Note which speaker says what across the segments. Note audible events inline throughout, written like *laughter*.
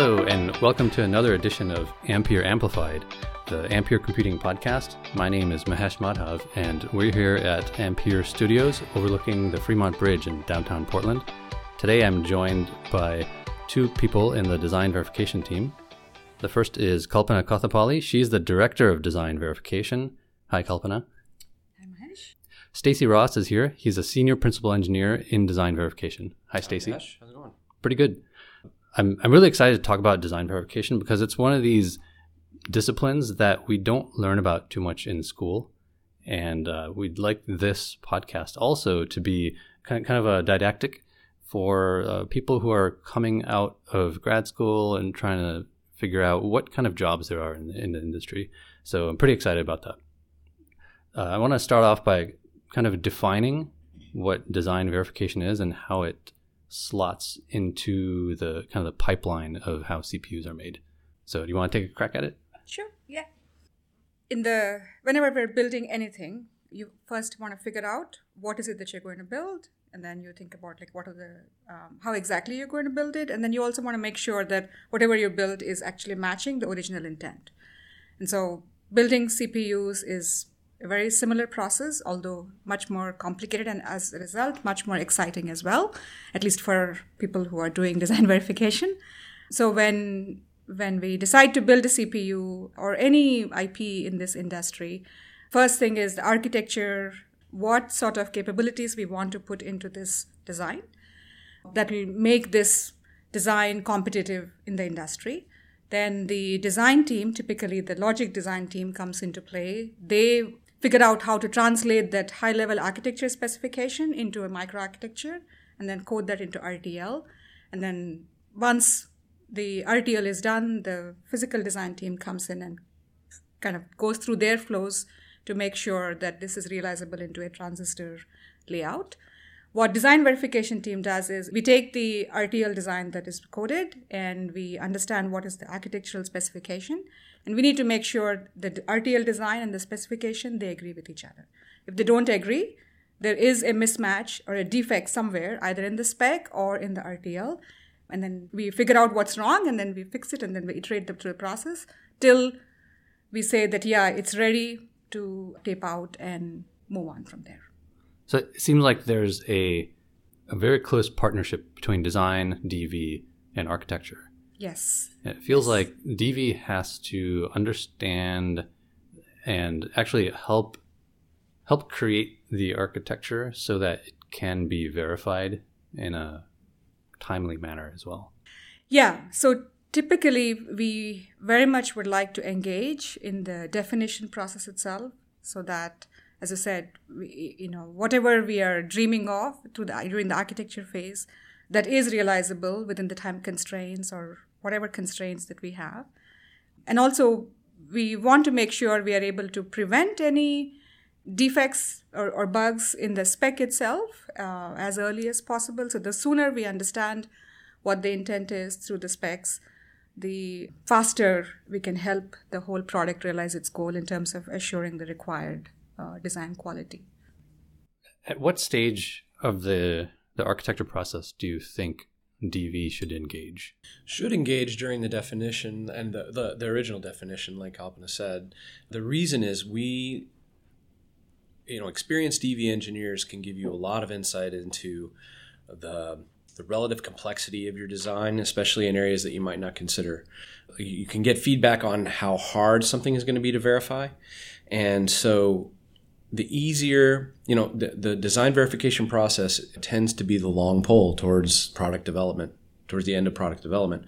Speaker 1: Hello, and welcome to another edition of Ampere Amplified, the Ampere Computing Podcast. My name is Mahesh Madhav, and we're here at Ampere Studios overlooking the Fremont Bridge in downtown Portland. Today I'm joined by two people in the design verification team. The first is Kalpana Kothapalli. She's the Director of Design Verification. Hi, Kalpana.
Speaker 2: Hi, Mahesh.
Speaker 1: Stacy Ross is here. He's a Senior Principal Engineer in Design Verification. Hi, Stacy.
Speaker 3: How's it going?
Speaker 1: Pretty good. I'm, I'm really excited to talk about design verification because it's one of these disciplines that we don't learn about too much in school. And uh, we'd like this podcast also to be kind kind of a didactic for uh, people who are coming out of grad school and trying to figure out what kind of jobs there are in, in the industry. So I'm pretty excited about that. Uh, I want to start off by kind of defining what design verification is and how it slots into the kind of the pipeline of how CPUs are made. So, do you want to take a crack at it?
Speaker 2: Sure, yeah. In the whenever we're building anything, you first want to figure out what is it that you're going to build, and then you think about like what are the um, how exactly you're going to build it, and then you also want to make sure that whatever you build is actually matching the original intent. And so, building CPUs is a very similar process, although much more complicated and as a result, much more exciting as well, at least for people who are doing *laughs* design verification. So when when we decide to build a CPU or any IP in this industry, first thing is the architecture, what sort of capabilities we want to put into this design that will make this design competitive in the industry. Then the design team, typically the logic design team, comes into play. They figure out how to translate that high level architecture specification into a microarchitecture and then code that into RTL. And then once the RTL is done, the physical design team comes in and kind of goes through their flows to make sure that this is realizable into a transistor layout. What design verification team does is we take the RTL design that is coded and we understand what is the architectural specification and we need to make sure that the RTL design and the specification, they agree with each other. If they don't agree, there is a mismatch or a defect somewhere, either in the spec or in the RTL. And then we figure out what's wrong and then we fix it and then we iterate through the process till we say that, yeah, it's ready to tape out and move on from there.
Speaker 1: So it seems like there's a, a very close partnership between design, DV, and architecture.
Speaker 2: Yes.
Speaker 1: It feels
Speaker 2: yes.
Speaker 1: like DV has to understand and actually help help create the architecture so that it can be verified in a timely manner as well.
Speaker 2: Yeah. So typically we very much would like to engage in the definition process itself so that as I said, we, you know, whatever we are dreaming of the, during the architecture phase, that is realizable within the time constraints or whatever constraints that we have. And also, we want to make sure we are able to prevent any defects or, or bugs in the spec itself uh, as early as possible. So, the sooner we understand what the intent is through the specs, the faster we can help the whole product realize its goal in terms of assuring the required uh, design quality.
Speaker 1: At what stage of the the architecture process do you think DV should engage?
Speaker 3: Should engage during the definition and the, the, the original definition, like Kalpana said. The reason is we, you know, experienced DV engineers can give you a lot of insight into the the relative complexity of your design, especially in areas that you might not consider. You can get feedback on how hard something is going to be to verify. And so the easier, you know, the, the design verification process tends to be the long pole towards product development, towards the end of product development.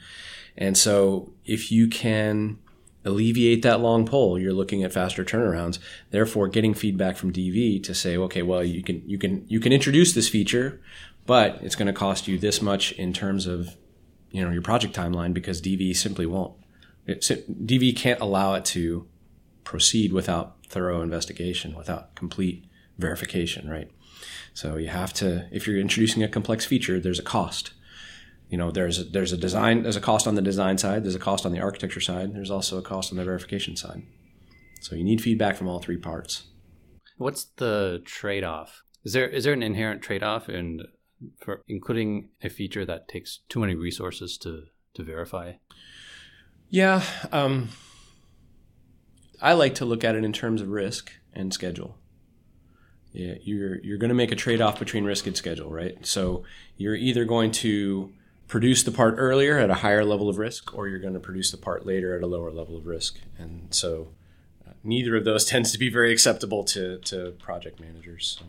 Speaker 3: And so if you can alleviate that long pole, you're looking at faster turnarounds. Therefore, getting feedback from DV to say, okay, well, you can you can you can introduce this feature, but it's going to cost you this much in terms of you know your project timeline because DV simply won't. It, DV can't allow it to proceed without thorough investigation, without complete verification, right? So you have to, if you're introducing a complex feature, there's a cost. You know, there's a, there's a design, there's a cost on the design side, there's a cost on the architecture side, there's also a cost on the verification side. So you need feedback from all three parts.
Speaker 1: What's the trade-off? Is there is there an inherent trade-off in for including a feature that takes too many resources to to verify?
Speaker 3: Yeah, um, I like to look at it in terms of risk and schedule. Yeah, you're you're going to make a trade off between risk and schedule, right? So you're either going to produce the part earlier at a higher level of risk, or you're going to produce the part later at a lower level of risk. And so uh, neither of those *laughs* tends to be very acceptable to, to project managers. So.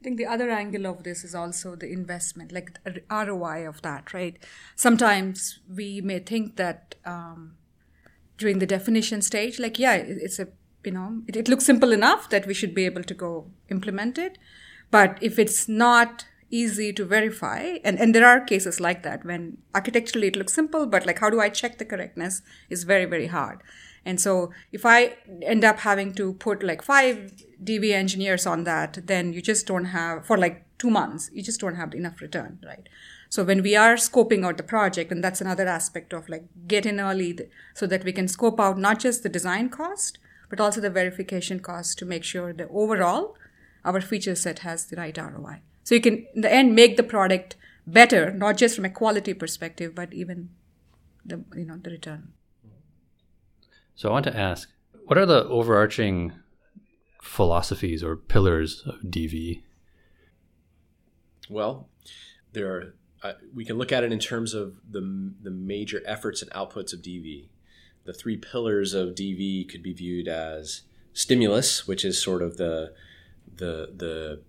Speaker 2: I think the other angle of this is also the investment, like the ROI of that, right? Sometimes we may think that um, during the definition stage, like, yeah, it's a, you know, it, it looks simple enough that we should be able to go implement it. But if it's not easy to verify and, and there are cases like that when architecturally it looks simple but like how do i check the correctness is very very hard and so if i end up having to put like five dv engineers on that then you just don't have for like two months you just don't have enough return right so when we are scoping out the project and that's another aspect of like get in early so that we can scope out not just the design cost but also the verification cost to make sure that overall our feature set has the right roi so you can, in the end, make the product better, not just from a quality perspective, but even the you know the return.
Speaker 1: So I want to ask, what are the overarching philosophies or pillars of DV?
Speaker 3: Well, there are. We can look at it in terms of the the major efforts and outputs of DV. The three pillars of DV could be viewed as stimulus, which is sort of the the the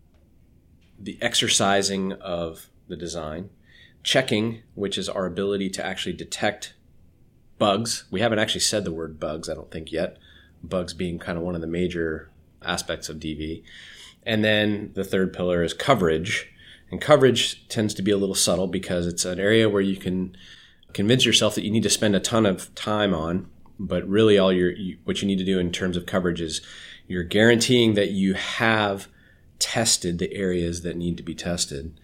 Speaker 3: the exercising of the design, checking, which is our ability to actually detect bugs. We haven't actually said the word bugs, I don't think yet. Bugs being kind of one of the major aspects of DV. And then the third pillar is coverage. And coverage tends to be a little subtle because it's an area where you can convince yourself that you need to spend a ton of time on, but really all your you, what you need to do in terms of coverage is you're guaranteeing that you have tested the areas that need to be tested.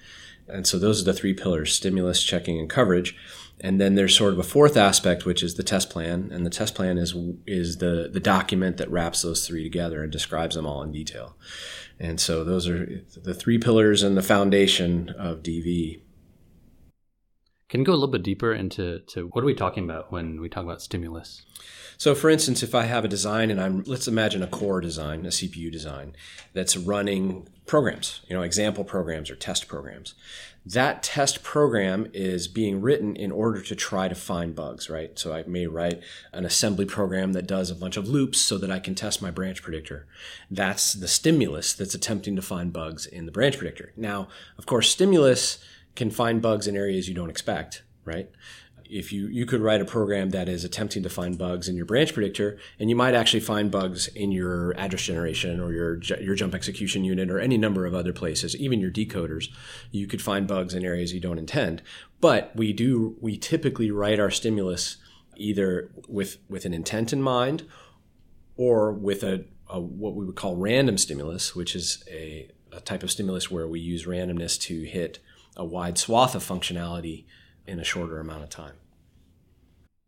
Speaker 3: And so those are the three pillars stimulus, checking, and coverage. And then there's sort of a fourth aspect, which is the test plan. And the test plan is, is the, the document that wraps those three together and describes them all in detail. And so those are the three pillars and the foundation of DV.
Speaker 1: Can you go a little bit deeper into to what are we talking about when we talk about stimulus?
Speaker 3: So, for instance, if I have a design and I'm, let's imagine a core design, a CPU design that's running programs, you know, example programs or test programs. That test program is being written in order to try to find bugs, right? So I may write an assembly program that does a bunch of loops so that I can test my branch predictor. That's the stimulus that's attempting to find bugs in the branch predictor. Now, of course, stimulus can find bugs in areas you don't expect, right? If you you could write a program that is attempting to find bugs in your branch predictor, and you might actually find bugs in your address generation or your your jump execution unit or any number of other places, even your decoders. You could find bugs in areas you don't intend. But we do we typically write our stimulus either with with an intent in mind or with a, a what we would call random stimulus, which is a, a type of stimulus where we use randomness to hit a wide swath of functionality in a shorter amount of time.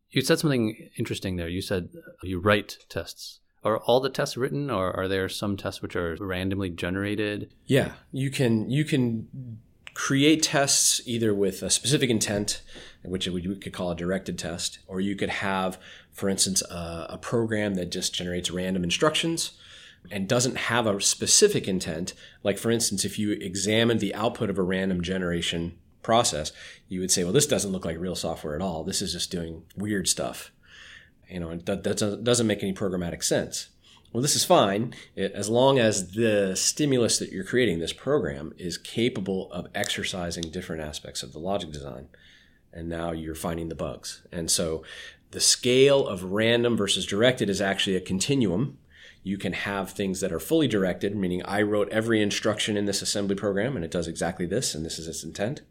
Speaker 1: You said something interesting there. You said you write tests. Are all the tests written, or are there some tests which are randomly generated?
Speaker 3: Yeah, you can you can create tests either with a specific intent, which we could call a directed test, or you could have, for instance, a, a program that just generates random instructions and doesn't have a specific intent. Like, for instance, if you examine the output of a random generation process, you would say, well, this doesn't look like real software at all. This is just doing weird stuff. You know, that, that doesn't make any programmatic sense. Well, this is fine as long as the stimulus that you're creating, this program, is capable of exercising different aspects of the logic design. And now you're finding the bugs. And so the scale of random versus directed is actually a continuum. You can have things that are fully directed, meaning I wrote every instruction in this assembly program and it does exactly this and this is its intent.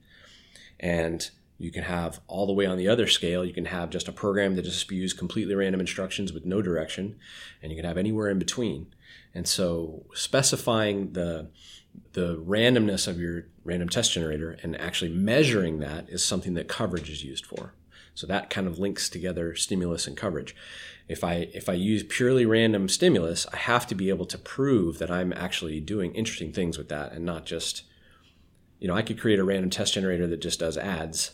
Speaker 3: And you can have all the way on the other scale, you can have just a program that just spews completely random instructions with no direction, and you can have anywhere in between. And so specifying the the randomness of your random test generator and actually measuring that is something that coverage is used for. So that kind of links together stimulus and coverage. If I if I use purely random stimulus, I have to be able to prove that I'm actually doing interesting things with that and not just you know, I could create a random test generator that just does adds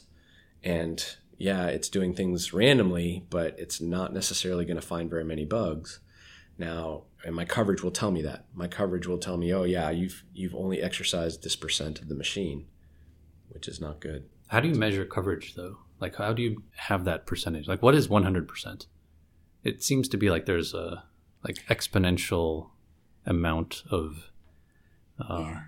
Speaker 3: and yeah, it's doing things randomly, but it's not necessarily going to find very many bugs. Now, and my coverage will tell me that. My coverage will tell me, "Oh yeah, you've you've only exercised this percent of the machine," which is not good.
Speaker 1: How do you measure coverage though? Like how do you have that percentage? Like what is 100%? It seems to be like there's a like exponential amount of uh,
Speaker 2: Yeah.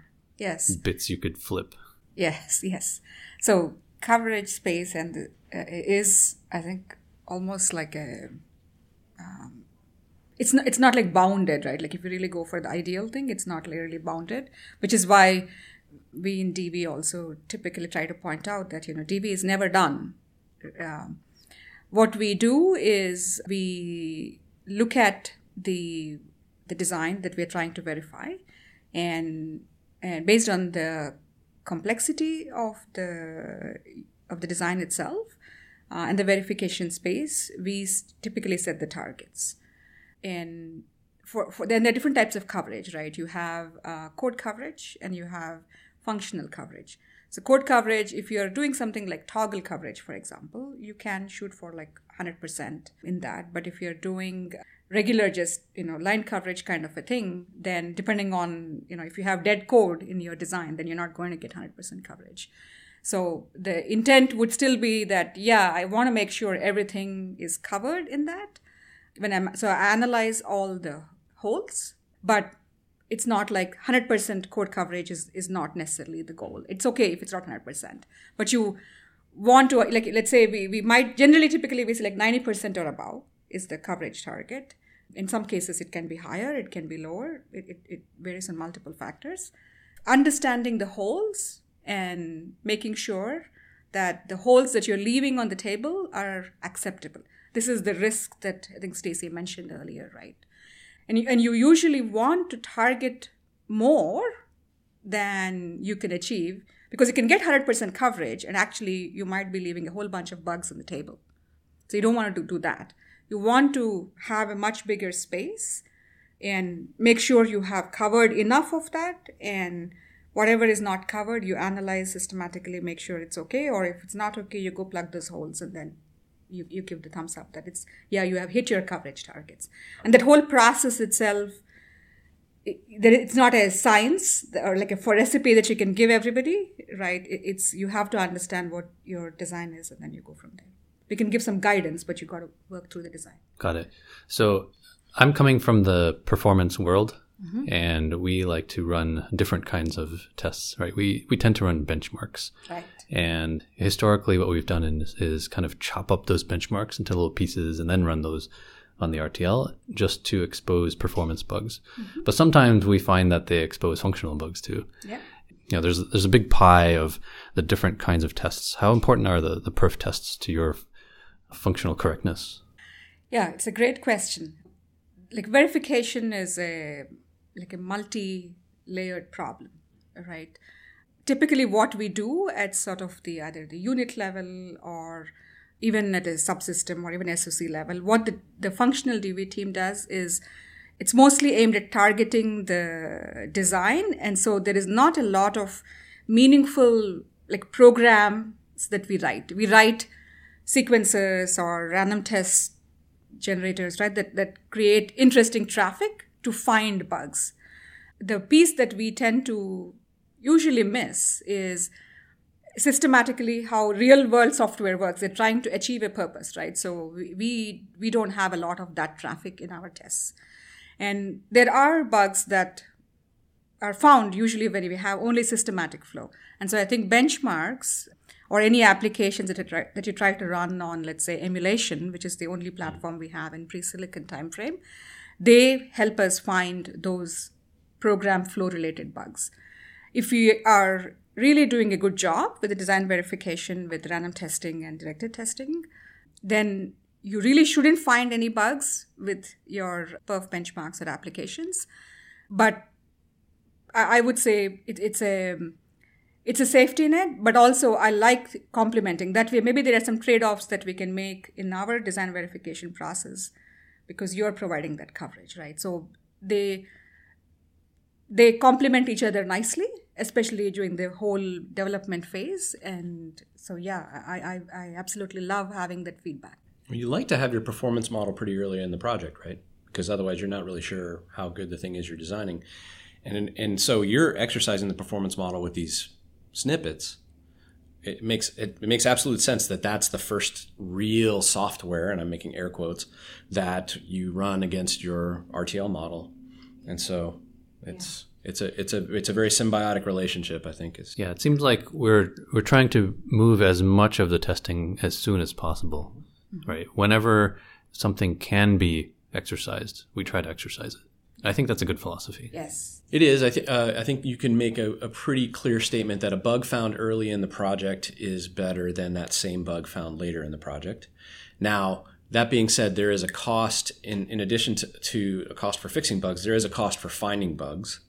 Speaker 2: Yes.
Speaker 1: bits you could flip.
Speaker 2: Yes, yes. So coverage space and uh, is, I think, almost like a. Um, it's not. It's not like bounded, right? Like if you really go for the ideal thing, it's not really bounded, which is why we in DV also typically try to point out that you know DV is never done. Um, what we do is we look at the the design that we're trying to verify, and and based on the complexity of the of the design itself uh, and the verification space, we typically set the targets. And for, for then there are different types of coverage, right? You have uh, code coverage and you have functional coverage. So code coverage, if you're doing something like toggle coverage, for example, you can shoot for like 100% in that. But if you're doing regular just you know line coverage kind of a thing then depending on you know if you have dead code in your design then you're not going to get 100% coverage. So the intent would still be that yeah i want to make sure everything is covered in that. When i'm so i analyze all the holes but it's not like 100% code coverage is, is not necessarily the goal. It's okay if it's not 100% but you want to like let's say we, we might generally typically we say like 90% or above is the coverage target in some cases it can be higher it can be lower. It, it, it varies on multiple factors. Understanding the holes and making sure that the holes that you're leaving on the table are acceptable. This is the risk that i think stacy mentioned earlier right? And you, and you usually want to target more than you can achieve because you can get 100% coverage and actually you might be leaving a whole bunch of bugs on the table. So you don't want to do that you want to have a much bigger space and make sure you have covered enough of that. And whatever is not covered you analyze systematically make sure it's okay. Or if it's not okay you go plug those holes and then you, you give the thumbs up that it's yeah you have hit your coverage targets. And that whole process itself it, that it's not a science or like a for recipe that you can give everybody right? It, it's you have to understand what your design is and then you go from there we can give some guidance but you got to work through the design
Speaker 1: Got it. So I'm coming from the performance world, mm-hmm. and we like to run different kinds of tests, right? We we tend to run benchmarks,
Speaker 2: right
Speaker 1: and historically, what we've done is, is kind of chop up those benchmarks into little pieces and then run those on the RTL just to expose performance bugs. Mm-hmm. But sometimes we find that they expose functional bugs too.
Speaker 2: yeah
Speaker 1: You know, there's there's a big pie of the different kinds of tests. How important are the the perf tests to your functional correctness?
Speaker 2: Yeah, it's a great question. Like verification is a like a multi-layered problem, right? Typically, what we do at sort of the either the unit level or even at a subsystem or even SOC level, what the, the functional DV team does is it's mostly aimed at targeting the design, and so there is not a lot of meaningful like programs that we write. We write sequencers or random test generators, right, that, that create interesting traffic to find bugs. The piece that we tend to usually miss is systematically how real world software works. They're trying to achieve a purpose, right? So we, we, we don't have a lot of that traffic in our tests. And there are bugs that are found usually when we have only systematic flow. And so I think benchmarks or any applications that you try, that you try to run on, let's say, emulation, which is the only platform we have in pre-silicon timeframe, they help us find those program flow related bugs. If we are really doing a good job with the design verification, with random testing and directed testing, then you really shouldn't find any bugs with your perf benchmarks or applications. But I, I would say it, it's a it's a safety net, but also I like complementing that way. Maybe there are some trade offs that we can make in our design verification process because you're providing that coverage, right? So they they complement each other nicely, especially during the whole development phase. And so, yeah, I, I, I absolutely love having that feedback.
Speaker 3: You like to have your performance model pretty early in the project, right? Because otherwise, you're not really sure how good the thing is you're designing. And, and so you're exercising the performance model with these snippets it makes it, it, makes absolute sense that that's the first real software and i'm making air quotes that you run against your rtl model and so it's yeah. it's a it's a it's a very symbiotic relationship i think is
Speaker 1: yeah it seems like we're we're trying to move as much of the testing as soon as possible mm-hmm. right whenever something can be exercised we try to exercise it I think that's a good philosophy.
Speaker 2: Yes.
Speaker 3: It is. I, th- uh, I think you can make a, a, pretty clear statement that a bug found early in the project is better than that same bug found later in the project. Now, that being said, there is a cost in, in addition to, to a cost for fixing bugs, there is a cost for finding bugs.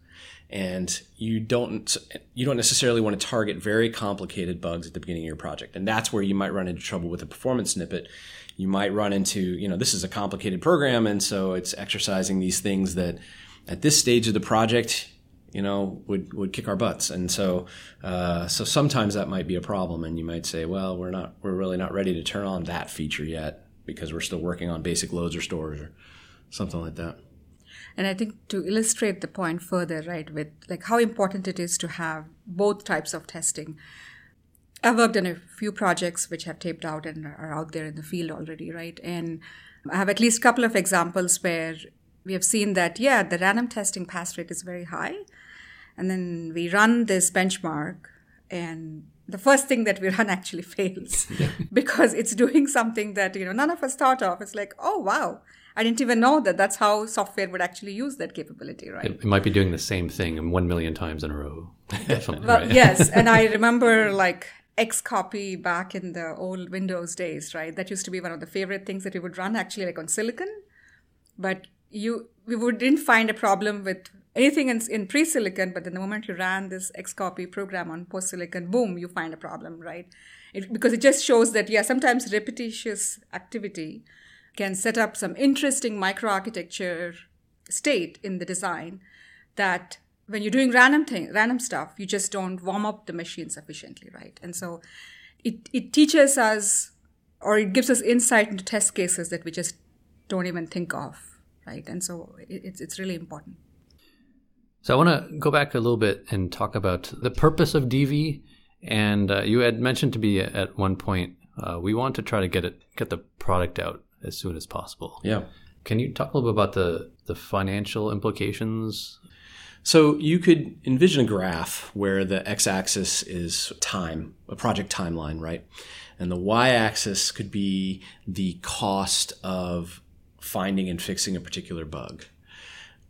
Speaker 3: And you don't you don't necessarily want to target very complicated bugs at the beginning of your project. And that's where you might run into trouble with a performance snippet you might run into, you know, this is a complicated program. And so it's exercising these things that at this stage of the project, you know, would, would kick our butts. And so, uh, so sometimes that might be a problem. And you might say, well, we're not, we're really not ready to turn on that feature yet because we're still working on basic loads or stores or something like that.
Speaker 2: And I think to illustrate the point further, right, with like how important it is to have both types of testing I've worked on a few projects which have taped out and are out there in the field already, right? And I have at least a couple of examples where we have seen that, yeah, the random testing pass rate is very high. And then we run this benchmark, and the first thing that we *laughs* run actually fails *laughs* because it's doing something that, you know, none of us thought of. It's like, oh, wow. I didn't even know that that's how software would actually use that capability, right?
Speaker 1: It, might be doing the same thing one million times in a row. *laughs*
Speaker 2: well, yes. And I remember like Xcopy back in the old Windows days, right? That used to be one of the favorite things that we would run actually like on silicon. But you we would, didn't find a problem with anything in, in pre-silicon, but then the moment you ran this Xcopy program on post-silicon, boom, you find a problem, right? It, because it just shows that, yeah, sometimes repetitious activity can set up some interesting microarchitecture state in the design that when you're doing random thing, random stuff, you just don't warm up the machine sufficiently, right? And so it, it teaches us or it gives us insight into test cases that we just don't even think of, right? And so it, it's, it's really important.
Speaker 1: So I want to go back a little bit and talk about the purpose of DV. And uh, you had mentioned to me at one point, uh, we want to try to get it, get the product out as soon as possible.
Speaker 3: Yeah.
Speaker 1: Can you talk a little bit about the, the financial implications
Speaker 3: so you could envision a graph where the x-axis is time, a project timeline, right? And the y-axis could be the cost of finding and fixing a particular bug.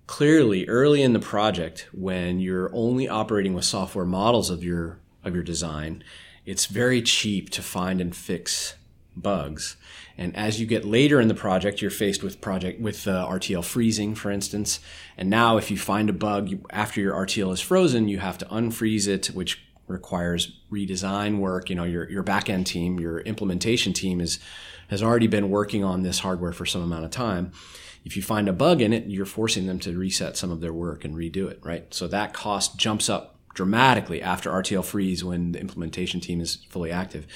Speaker 3: Clearly, early in the project, when you're only operating with software models of your of your design, it's very cheap to find and fix bugs. And as you get later in the project, you're faced with project with uh, RTL freezing, for instance. And now, if you find a bug you, after your RTL is frozen, you have to unfreeze it, which requires redesign work. You know, your your backend team, your implementation team is has already been working on this hardware for some amount of time. If you find a bug in it, you're forcing them to reset some of their work and redo it, right? So that cost jumps up dramatically after RTL freeze when the implementation team is fully active.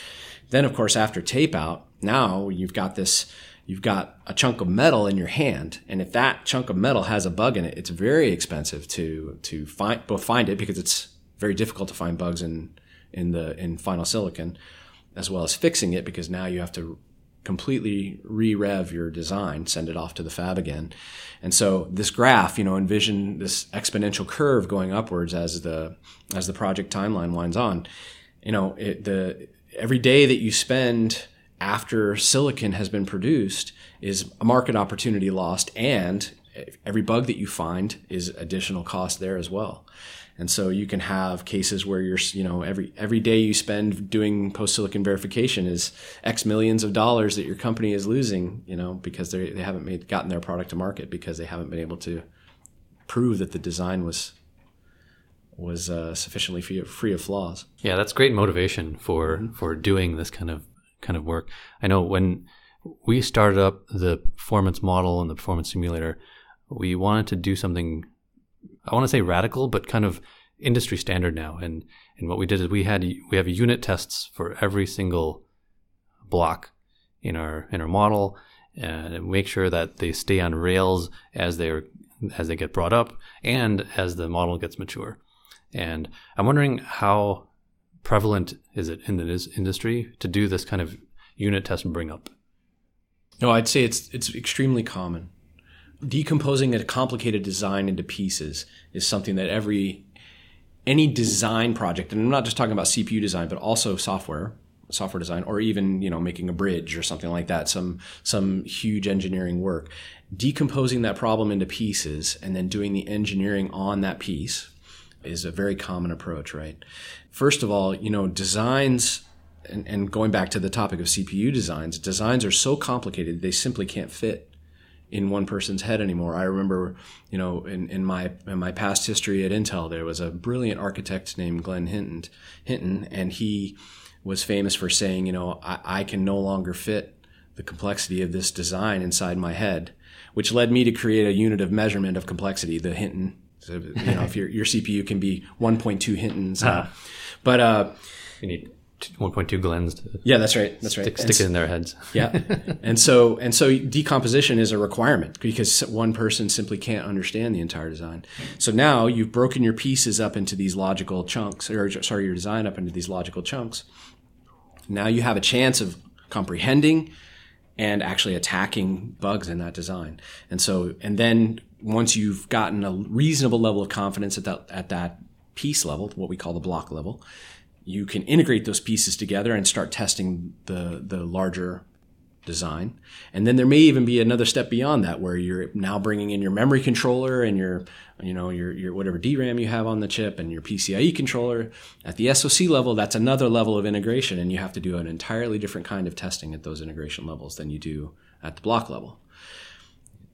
Speaker 3: Then, of course, after tape out, now you've got this, you've got a chunk of metal in your hand. And if that chunk of metal has a bug in it, it's very expensive to, to find, both find it because it's very difficult to find bugs in, in the, in final silicon, as well as fixing it because now you have to completely re-rev your design, send it off to the fab again. And so this graph, you know, envision this exponential curve going upwards as the as the project timeline winds on. You know, it, the every day that you spend after silicon has been produced is a market opportunity lost and every bug that you find is additional cost there as well and so you can have cases where you're you know every every day you spend doing post silicon verification is x millions of dollars that your company is losing you know because they they haven't made gotten their product to market because they haven't been able to prove that the design was was uh, sufficiently free of, free of flaws.
Speaker 1: Yeah, that's great motivation for mm-hmm. for doing this kind of kind of work. I know when we started up the performance model and the performance simulator, we wanted to do something I want to say radical, but kind of industry standard now. And and what we did is we had we have unit tests for every single block in our in our model, and make sure that they stay on rails as they are as they get brought up and as the model gets mature. And I'm wondering how prevalent is it in the industry to do this kind of unit test and bring up?
Speaker 3: No, I'd say it's it's extremely common. Decomposing a complicated design into pieces is something that every any design project, and I'm not just talking about CPU design, but also software, software design, or even you know making a bridge or something like that, some some huge engineering work. Decomposing that problem into pieces and then doing the engineering on that piece is a very common approach, right? First of all, you know, designs and, and going back to the topic of CPU designs, designs are so complicated they simply can't fit in one person's head anymore. I remember, you know, in, in my in my past history at Intel, there was a brilliant architect named Glenn Hinton, Hinton, and he was famous for saying, you know, I, I can no longer fit the complexity of this design inside my head, which led me to create a unit of measurement of complexity, the Hinton. So, you know, if your your CPU can be 1.2 Hintons, *laughs* uh, but uh,
Speaker 1: you need 1.2 Glenns. To
Speaker 3: yeah, that's right. That's right.
Speaker 1: Stick, stick it in their heads.
Speaker 3: yeah, *laughs* and so and so decomposition is a requirement because one person simply can't understand the entire design. So now you've broken your pieces up into these logical chunks, or sorry, your design up into these logical chunks. Now you have a chance of comprehending and actually attacking bugs in that design. And so, and then once you've gotten a reasonable level of confidence at that at that piece level, what we call the block level, you can integrate those pieces together and start testing the the larger design. And then there may even be another step beyond that where you're now bringing in your memory controller and your you know your your whatever DRAM you have on the chip and your PCIe controller. At the SoC level, that's another level of integration and you have to do an entirely different kind of testing at those integration levels than you do at the block level.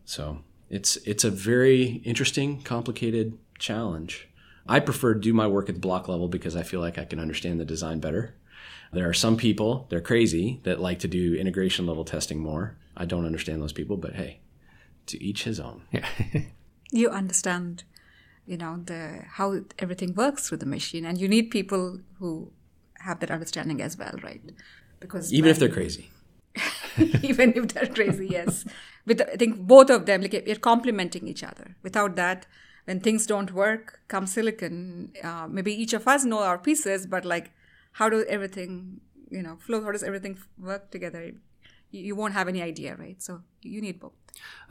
Speaker 3: So, it's it's a very interesting, complicated challenge. I prefer to do my work at the block level because I feel like I can understand the design better. There are some people, they're crazy, that like to do integration level testing more. I don't understand those people, but hey, to each his own.
Speaker 1: Yeah. *laughs*
Speaker 2: you understand, you know, the how everything works with the machine, and you need people who have that understanding as well, right?
Speaker 3: Because even if they're crazy, *laughs*
Speaker 2: even if they're crazy, yes. With I think both of them, like we're complementing each other. Without that, when things don't work, come silicon, uh, maybe each of us know our pieces, but like, how does everything, you know, flow? How does everything work together? You, won't have any idea, right? So you need both.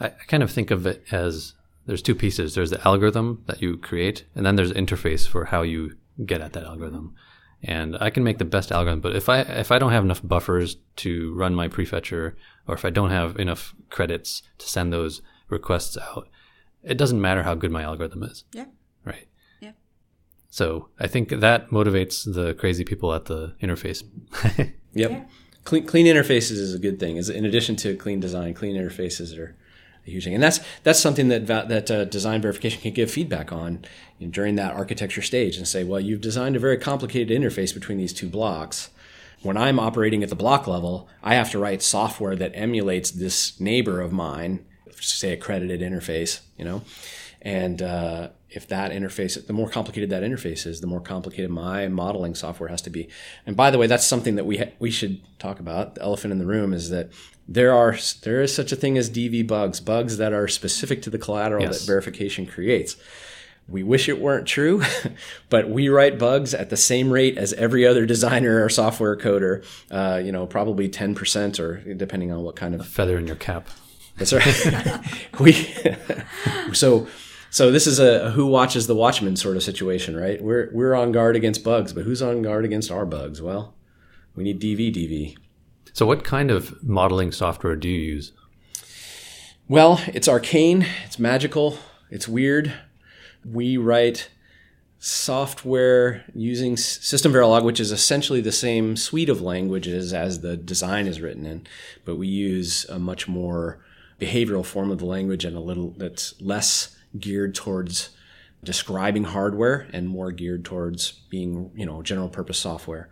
Speaker 1: I, I kind of think of it as there's two pieces. There's the algorithm that you create, and then there's interface for how you get at that algorithm. And I can make the best algorithm, but if I if I don't have enough buffers to run my prefetcher, or if I don't have enough credits to send those requests out, it doesn't matter how good my algorithm is.
Speaker 2: Yeah.
Speaker 1: Right.
Speaker 2: Yeah.
Speaker 1: So I think that motivates the crazy people at the interface. *laughs*
Speaker 3: yep. Yeah. Clean, clean interfaces is a good thing. Is in addition to clean design, clean interfaces are a huge thing, and that's that's something that that uh, design verification can give feedback on you know, during that architecture stage and say, well, you've designed a very complicated interface between these two blocks. When I'm operating at the block level, I have to write software that emulates this neighbor of mine say accredited interface, you know, and uh, if that interface, the more complicated that interface is, the more complicated my modeling software has to be. And by the way, that's something that we ha- we should talk about. The elephant in the room is that there are there is such a thing as DV bugs, bugs that are specific to the collateral yes. that verification creates. We wish it weren't true, *laughs* but we write bugs at the same rate as every other designer or software coder. Uh, you know, probably ten percent, or depending on what kind of
Speaker 1: a feather in your cap.
Speaker 3: That's right. *laughs* we so so this is a, who watches the watchman sort of situation, right? We're we're on guard against bugs, but who's on guard against our bugs? Well, we need DV DV.
Speaker 1: So what kind of modeling software do you use?
Speaker 3: Well, it's arcane, it's magical, it's weird. We write software using System Verilog, which is essentially the same suite of languages as the design is written in, but we use a much more behavioral form of the language and a little that's less geared towards describing hardware and more geared towards being, you know, general purpose software.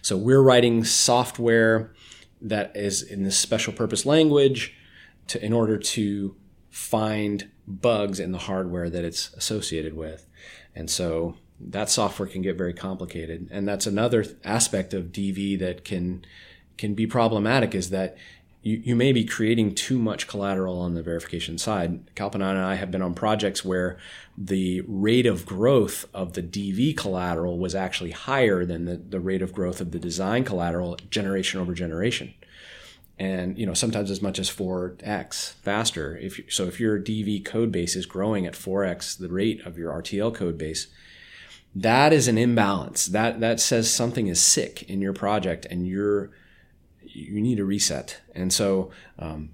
Speaker 3: So we're writing software that is in this special purpose language to, in order to find bugs in the hardware that it's associated with. And so that software can get very complicated. And that's another aspect of DV that can can be problematic is that you, you may be creating too much collateral on the verification side. Kalpana and I have been on projects where the rate of growth of the DV collateral was actually higher than the, the rate of growth of the design collateral generation over generation. And you know sometimes as much as 4x faster. If you, so if your dv code base is growing at 4x the rate of your rtl code base that is an imbalance. That that says something is sick in your project and you're you need a reset and so um,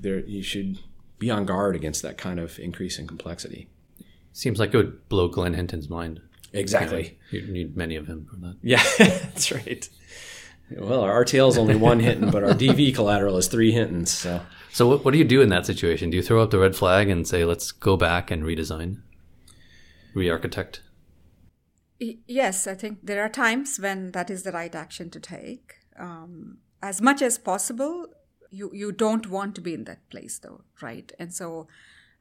Speaker 3: there you should be on guard against that kind of increase in complexity
Speaker 1: seems like it would blow glenn hinton's mind
Speaker 3: exactly
Speaker 1: you need many of him for that
Speaker 3: yeah *laughs* that's right well, our RTL is only one Hinton, but our DV collateral is three Hintons. So,
Speaker 1: so what, what do you do in that situation? Do you throw up the red flag and say, "Let's go back and redesign, re-architect"?
Speaker 2: Yes, I think there are times when that is the right action to take. Um, as much as possible, you you don't want to be in that place, though, right? And so,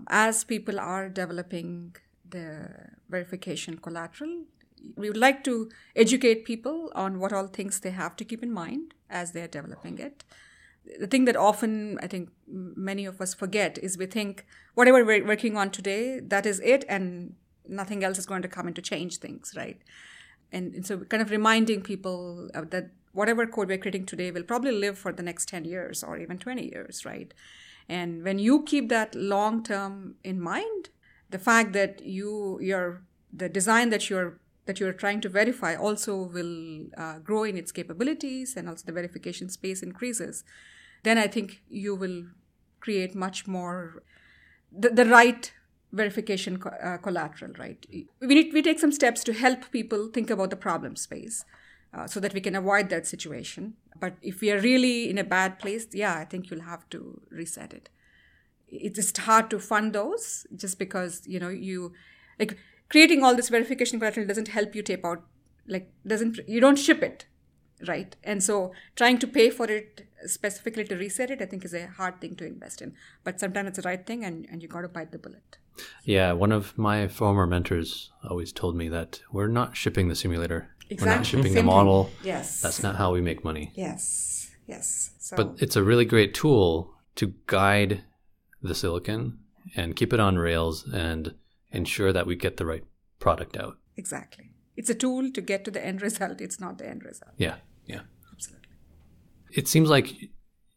Speaker 2: as people are developing the verification collateral, we would like to educate people on what all things they have to keep in mind as they're developing it. The thing that often I think many of us forget is we think whatever we're working on today, that is it, and nothing else is going to come in to change things, right? And, and so, kind of reminding people that whatever code we're creating today will probably live for the next 10 years or even 20 years, right? And when you keep that long term in mind, the fact that you, your, the design that you're that you're trying to verify also will uh, grow in its capabilities and also the verification space increases, then I think you will create much more the, the right verification co- uh, collateral, right? We, need, we take some steps to help people think about the problem space. Uh, so that we can avoid that situation. But if we are really in a bad place, yeah, I think you'll have to reset it. It's just hard to fund those just because you know you like creating all this verification collateral doesn't help you tape out like doesn't you don't ship it right and so trying to pay for it specifically to reset it i think is a hard thing to invest in but sometimes it's the right thing and, and you got to bite the bullet
Speaker 1: yeah one of my former mentors always told me that we're not shipping the simulator exactly. we're not shipping Same the model
Speaker 2: thing. yes
Speaker 1: that's not how we make money
Speaker 2: yes yes
Speaker 1: so. but it's a really great tool to guide the silicon and keep it on rails and ensure that we get the right product out.
Speaker 2: Exactly. It's a tool to get to the end result. It's not the end result.
Speaker 1: Yeah. Yeah.
Speaker 2: Absolutely.
Speaker 1: It seems like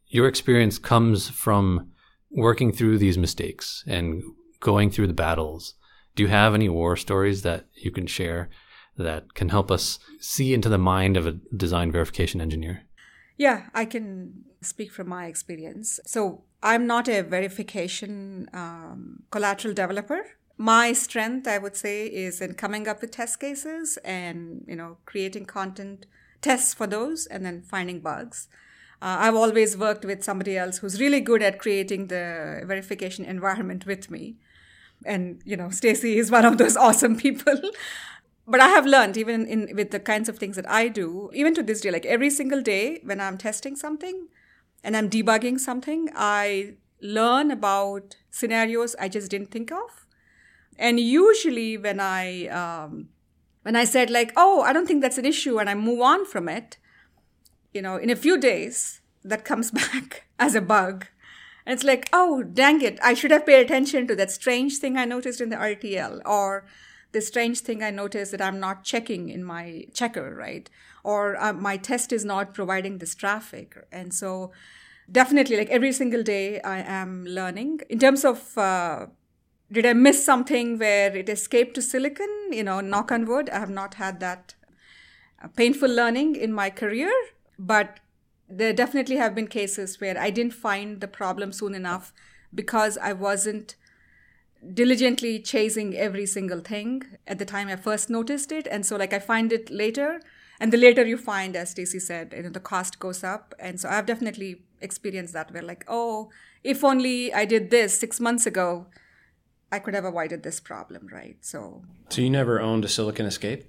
Speaker 1: your experience comes from working through these mistakes and going through the battles. Do you have any war stories that you can share that can help us see into the mind of a design verification engineer?
Speaker 2: Yeah, I can speak from my experience. So I'm not a verification um, collateral developer my strength i would say is in coming up with test cases and you know creating content tests for those and then finding bugs uh, i've always worked with somebody else who's really good at creating the verification environment with me and you know stacy is one of those *laughs* awesome people but i have learned even in with the kinds of things that i do even to this day like every single day when i'm testing something and i'm debugging something i learn about scenarios i just didn't think of and usually when I um, when I said like, oh, I don't think that's an issue, and I move on from it, you know, in a few days that comes *laughs* back as a bug. And it's like, oh, dang it, I should have paid attention to that strange thing I noticed in the RTL, or the strange thing I noticed that I'm not checking in my checker, right? Or uh, my test is not providing this traffic. And so, definitely, like every single day, I am learning. In terms of uh, did I miss something where it escaped to silicon? You know, knock on wood, I have not had that uh, painful learning in my career, but there definitely have been cases where I didn't find the problem soon enough because I wasn't diligently chasing every single thing at the time I first noticed it. And so, like, I find it later. And the later you find, as Stacy said, you know, the cost goes up. And so I've definitely experienced that where, like, oh, if only I did this six months ago, I could have avoided this problem, right? So,
Speaker 3: so you never owned a Silicon Escape?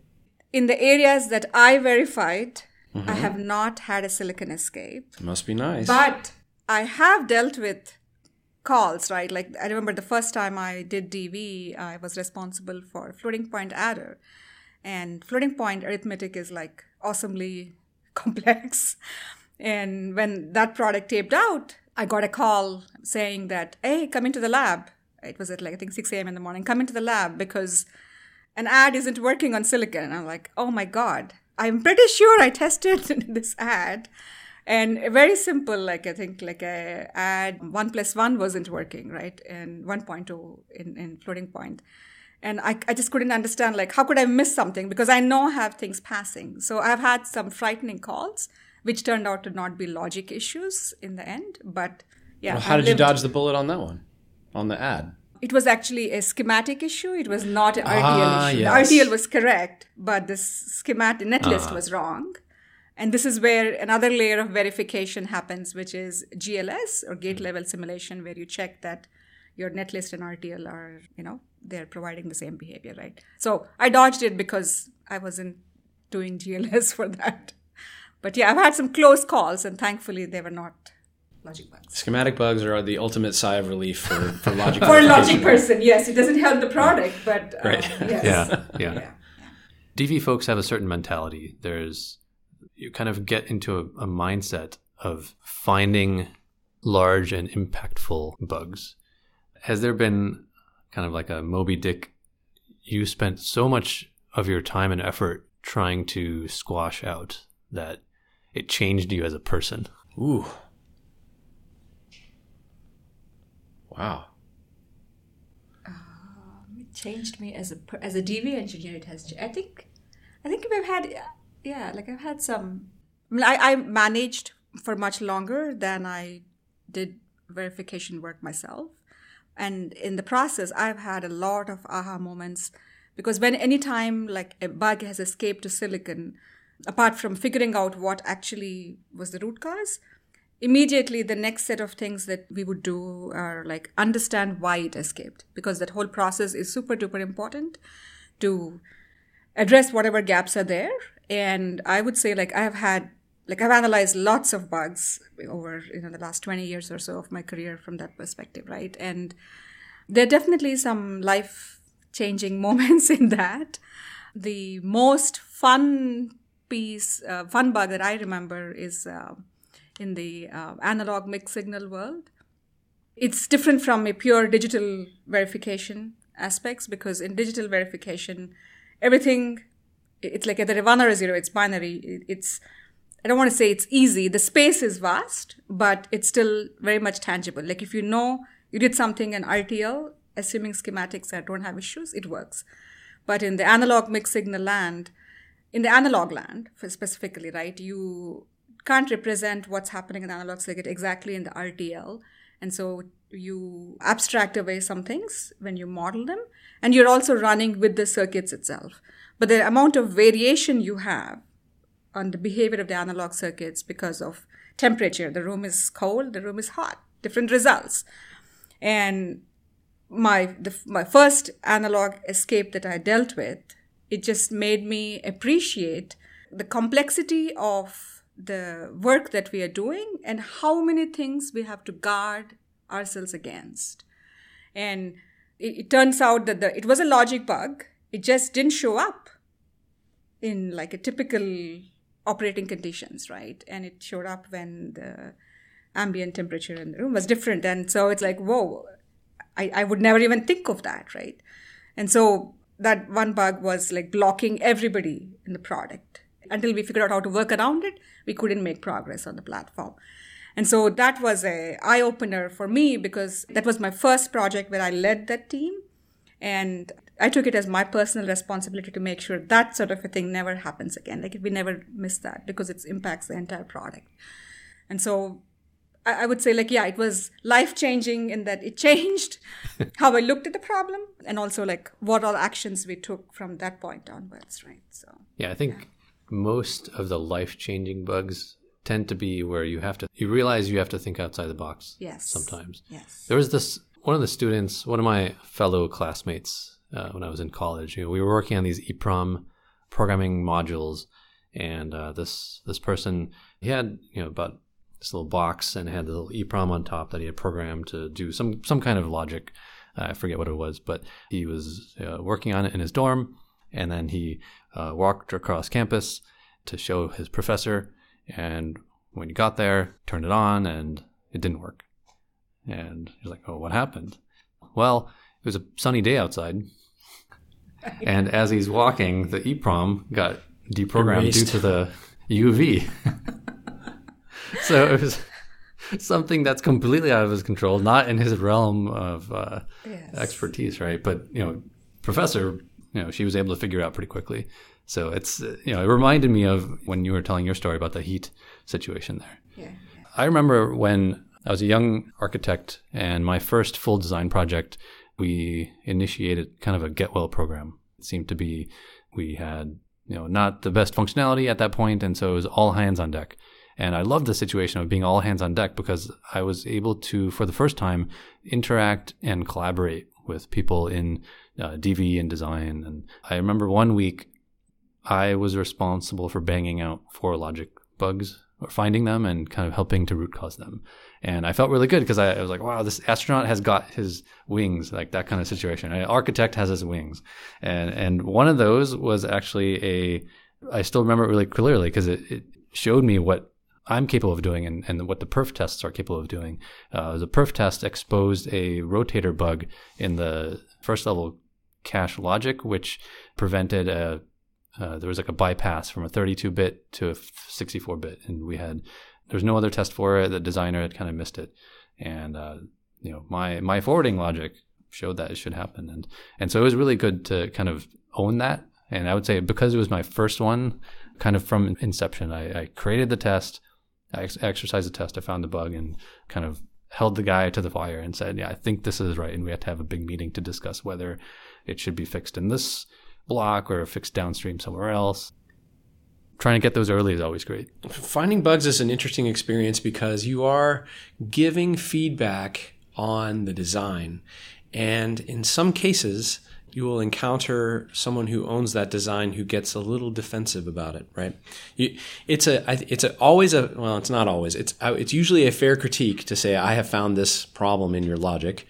Speaker 2: In the areas that I verified, mm-hmm. I have not had a Silicon Escape.
Speaker 3: Must be nice.
Speaker 2: But I have dealt with calls, right? Like I remember the first time I did DV, I was responsible for floating point adder. And floating point arithmetic is like awesomely *laughs* complex. And when that product taped out, I got a call saying that, hey, come into the lab. It was at like, I think 6 a.m. in the morning. Come into the lab because an add isn't working on silicon. And I'm like, oh my God, I'm pretty sure I tested *laughs* this add. And very simple, like I think like a add one plus one wasn't working, right? And 1.2 in, in floating. And I, I just couldn't understand like how could I miss something because I know I have things passing. So I've had some frightening calls, which turned out to not be logic issues in the end. But yeah.
Speaker 3: Well, how did you dodge the bullet on that one? On the add?
Speaker 2: it was actually a schematic issue. It was not an RTL
Speaker 3: Ah,
Speaker 2: issue.
Speaker 3: yes.
Speaker 2: The RTL was correct, but the schematic netlist
Speaker 3: Ah.
Speaker 2: was wrong. And this is where another layer of verification happens, which is GLS or gate level simulation, where you check that your netlist and RTL are, you know, they're providing the same behavior, right? So I dodged it because I wasn't doing GLS *laughs* for that. But yeah, I've had some close calls, and thankfully they were not logic bugs.
Speaker 3: Schematic bugs are the ultimate sigh of relief for, for logic. *laughs*
Speaker 2: For a logic person, yes, it doesn't help the product, but um,
Speaker 3: Right. *laughs*
Speaker 2: yes.
Speaker 1: Yeah, yeah.
Speaker 2: Yeah.
Speaker 1: DV folks have a certain mentality. There's you kind of get into a, a mindset of finding large and impactful bugs. Has there been kind of like a Moby Dick? You spent so much of your time and effort trying to squash out that it changed you as a person.
Speaker 3: Ooh. Wow.
Speaker 2: Um, it changed me as a per- as a DV engineer. It has. I think, I think we've had, yeah, like I've had some. I mean, I, I managed for much longer than I did verification work myself, and in the process, I've had a lot of aha moments because when any time like a bug has escaped to silicon, apart from figuring out what actually was the root cause, immediately the next set of things that we would do are like understand why it escaped because that whole process is super duper important to address whatever gaps are there and i would say like i have had like i've analyzed lots of bugs over you know the last 20 years or so of my career from that perspective right and there are definitely some life changing *laughs* moments in that the most fun piece uh, fun bug that i remember is uh, in the uh, analog mixed signal world. It's different from a pure digital verification aspects because in digital verification, everything it's like either one or a zero. It's binary. It's I don't want to say it's easy. The space is vast, but it's still very much tangible. Like if you know you did something in RTL, assuming schematics that don't have issues, it works. But in the analog mixed signal land, in the analog land specifically, right, you can't represent what's happening in the analog circuit exactly in the RTL. And so you abstract away some things when you model them, and you're also running with the circuits itself. But the amount of variation you have on the behavior of the analog circuits because of temperature, the room is cold, the room is hot, different results. And my the, my first analog escape that I dealt with, it just made me appreciate the complexity of the work that we are doing and how many things we have to guard ourselves against. And it, it turns out that the, it was a logic bug. It just didn't show up in like a typical operating conditions, right? And it showed up when the ambient temperature in the room was different. And so it's like, whoa, I, I would never even think of that, right? And so that one bug was like blocking everybody in the product. Until we figured out how to work around it, we couldn't make progress on the platform. And so that was a eye opener for me because that was my first project where I led that team. And I took it as my personal responsibility to make sure that sort of a thing never happens again. Like we never miss that because it impacts the entire product. And so I I would say, like, yeah, it was life changing in that it changed *laughs* how I looked at the problem and also like what all actions we took from that point onwards, right? So,
Speaker 1: Yeah, I think most of the life changing bugs tend to be where you have to you realize you have to think outside the box
Speaker 2: yes.
Speaker 1: sometimes.
Speaker 2: Yes.
Speaker 1: There was this one of the students, one of my fellow classmates uh, when I was in college. You know, we were working on these EEPROM programming modules, and uh, this this person he had you know about this little box and had the little EEPROM on top that he had programmed to do some some kind of logic. Uh, I forget what it was, but he was uh, working on it in his dorm, and then he uh, walked across campus to show his professor. And when he got there, turned it on, and it didn't work. And he's like, "Oh, what happened?" Well, it was a sunny day outside, *laughs* and as he's walking, the EEPROM got deprogrammed
Speaker 3: Erased.
Speaker 1: due to the UV. *laughs* so it was something that's completely out of his control, not in his realm of uh,
Speaker 2: Yes.
Speaker 1: expertise, right? But you know, professor, you know, she was able to figure it out pretty quickly. So it's uh, you know, it reminded me of when you were telling your story about the heat situation there.
Speaker 2: Yeah.
Speaker 1: I remember when I was a young architect and my first full design project, we initiated kind of a get well program. It seemed to be we had, you know, not the best functionality at that point, and so it was all hands on deck. And I loved the situation of being all hands on deck because I was able to, for the first time, interact and collaborate with people in uh, DV and design. And I remember one week I was responsible for banging out four logic bugs or finding them and kind of helping to root cause them. And I felt really good because I, I was like, wow, this astronaut has got his wings, like that kind of situation. An architect has his wings. And, and one of those was actually a, I still remember it really clearly because it, it showed me what I'm capable of doing and, and what the perf tests are capable of doing. Uh, the perf test exposed a rotator bug in the first level cache logic, which prevented a uh, there was like a bypass from a 32 bit to a 64 bit, and we had there was no other test for it. The designer had kind of missed it, and uh, you know my my forwarding logic showed that it should happen, and and so it was really good to kind of own that. And I would say because it was my first one, kind of from inception, I, I created the test, I ex- exercised the test, I found the bug, and kind of held the guy to the fire and said, "Yeah, I think this is right," and we had to have a big meeting to discuss whether it should be fixed in this block or fixed downstream somewhere else. Trying to get those early is always great.
Speaker 3: Finding bugs is an interesting experience because you are giving feedback on the design. And in some cases, you will encounter someone who owns that design who gets a little defensive about it, right? It's a, it's a, always a, well, it's not always. It's, uh, it's usually a fair critique to say, I have found this problem in your logic.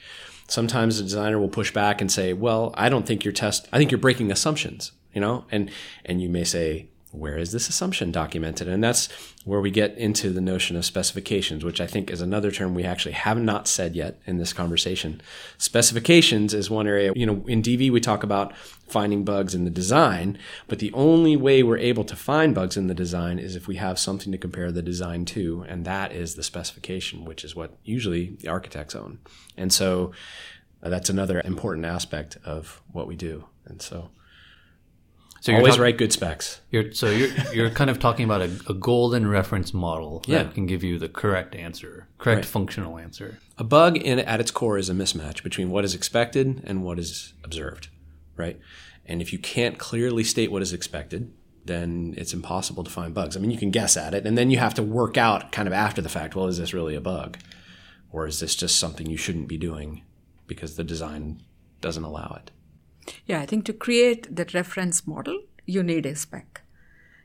Speaker 3: Sometimes the designer will push back and say, well, I don't think your test, I think you're breaking assumptions, you know? And, and you may say, where is this assumption documented? And that's where we get into the notion of specifications, which I think is another term we actually have not said yet in this conversation. Specifications is one area, you know, in DV we talk about finding bugs in the design, but the only way we're able to find bugs in the design is if we have something to compare the design to, and that is the specification, which is what usually the architects own. And so uh, that's another important aspect of what we do. And so
Speaker 1: So
Speaker 3: always
Speaker 1: talk-
Speaker 3: write good specs.
Speaker 1: You're, so you're you're kind of talking about a, a golden reference model
Speaker 3: Yeah.
Speaker 1: that can give you the correct answer, correct
Speaker 3: Right.
Speaker 1: functional answer.
Speaker 3: A bug in at its core is a mismatch between what is expected and what is observed, right? And if you can't clearly state what is expected, then it's impossible to find bugs. I mean, you can guess at it, and then you have to work out kind of after the fact. Well, is this really a bug, or is this just something you shouldn't be doing because the design doesn't allow it?
Speaker 2: Yeah, I think to create that reference model, you need a spec.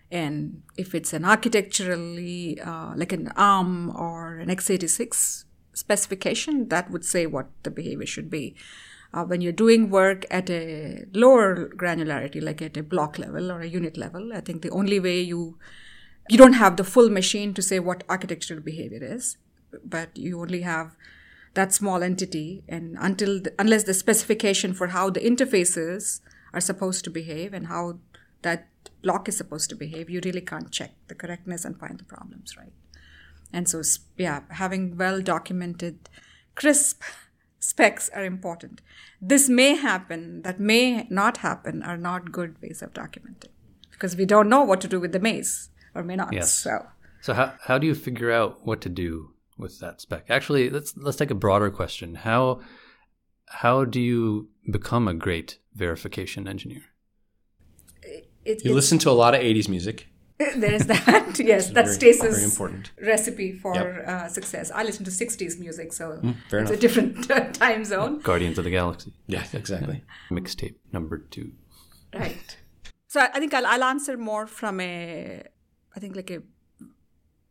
Speaker 2: And if it's an architecturally, uh, like an ARM or an x86 specification, that would say what the behavior should be. Uh, when you're doing work at a lower granularity, like at a block level or a unit level, I think the only way you you don't have the full machine to say what architectural behavior is, but you only have that small entity and until the, unless the specification for how the interfaces are supposed to behave and how that block is supposed to behave you really can't check the correctness and find the problems right? And so yeah having well documented crisp specs are important. This may happen that may not happen are not good ways of documenting because we don't know what to do with the maze or may not
Speaker 1: Yes.
Speaker 2: so.
Speaker 1: So how how do you figure out what to do with that spec? Actually, let's let's take a broader question. How how do you become a great verification engineer?
Speaker 2: it,
Speaker 3: You listen to a lot of '80s music. *laughs*
Speaker 2: there is that yes that's
Speaker 3: very-
Speaker 2: Stace's
Speaker 3: very important.
Speaker 2: recipe for
Speaker 3: Yep. Mm,
Speaker 2: uh, success i listen to 60s music so
Speaker 3: fair
Speaker 2: it's a different uh, *laughs* time zone *laughs*
Speaker 1: Guardians of the Galaxy
Speaker 3: Yeah, exactly.
Speaker 1: mixtape number two.
Speaker 2: right so i I think I'll, I'll answer more from a i think like a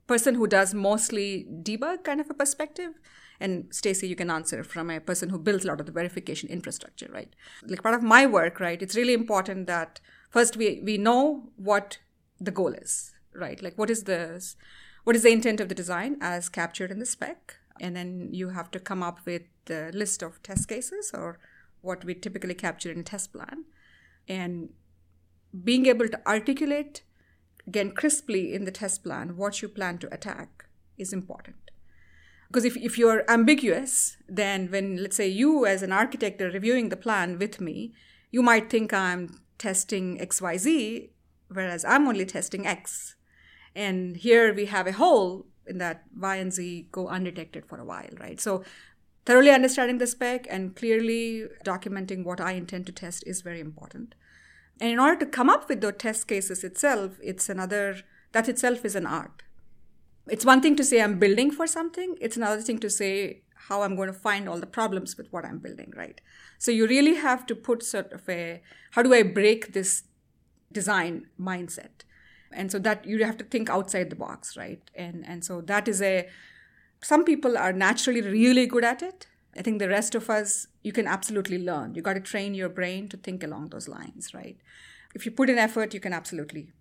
Speaker 2: person who does mostly debug kind of a perspective. And Stacy, you can answer from a person who builds a lot of the verification infrastructure, right? Like part of my work, right? It's really important that first we, we know what the goal is, right? Like what is the what is the intent of the design as captured in the spec? And then you have to come up with the list of test cases or what we typically capture in a test plan. And being able to articulate again crisply in the test plan what you plan to attack is important. Because if, if you're ambiguous then when let's say you as an architect are reviewing the plan with me you might think i'm testing xyz whereas i'm only testing x. And here we have a hole in that y and z go undetected for a while right? So thoroughly understanding the spec and clearly documenting what i intend to test is very important and in order to come up with those test cases itself, it's another, that itself is an art. It's one thing to say I'm building for something, it's another thing to say how I'm going to find all the problems with what I'm building, right? So you really have to put sort of a, how do I break this design mindset? And so that you have to think outside the box, right? And, and so that is a, some people are naturally really good at it I think the rest of us, you can absolutely learn. You got to train your brain to think along those lines, right? If you put in effort, you can absolutely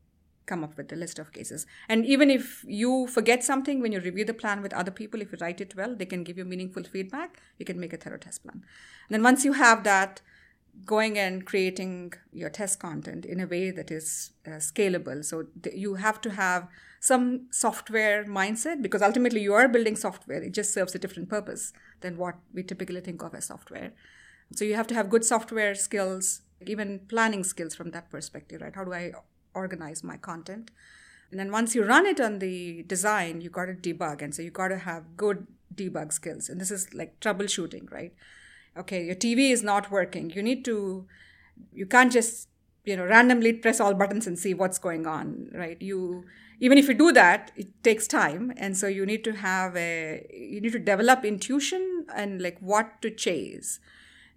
Speaker 2: come up with a list of cases. And even if you forget something when you review the plan with other people, if you write it well, they can give you meaningful feedback. You can make a thorough test plan. And then once you have that, going and creating your test content in a way that is uh, scalable. So th- you have to have some software mindset because ultimately you are building software. It just serves a different purpose than what we typically think of as software. So you have to have good software skills, even planning skills from that perspective, right? How do I organize my content? And then once you run it on the design, you got to debug. And so you got to have good debug skills. And this is like troubleshooting, right? Okay, your TV is not working. You need to, you can't just, you know, randomly press all buttons and see what's going on, right? You, even if you do that it takes time. And so you need to have a you need to develop intuition and like what to chase.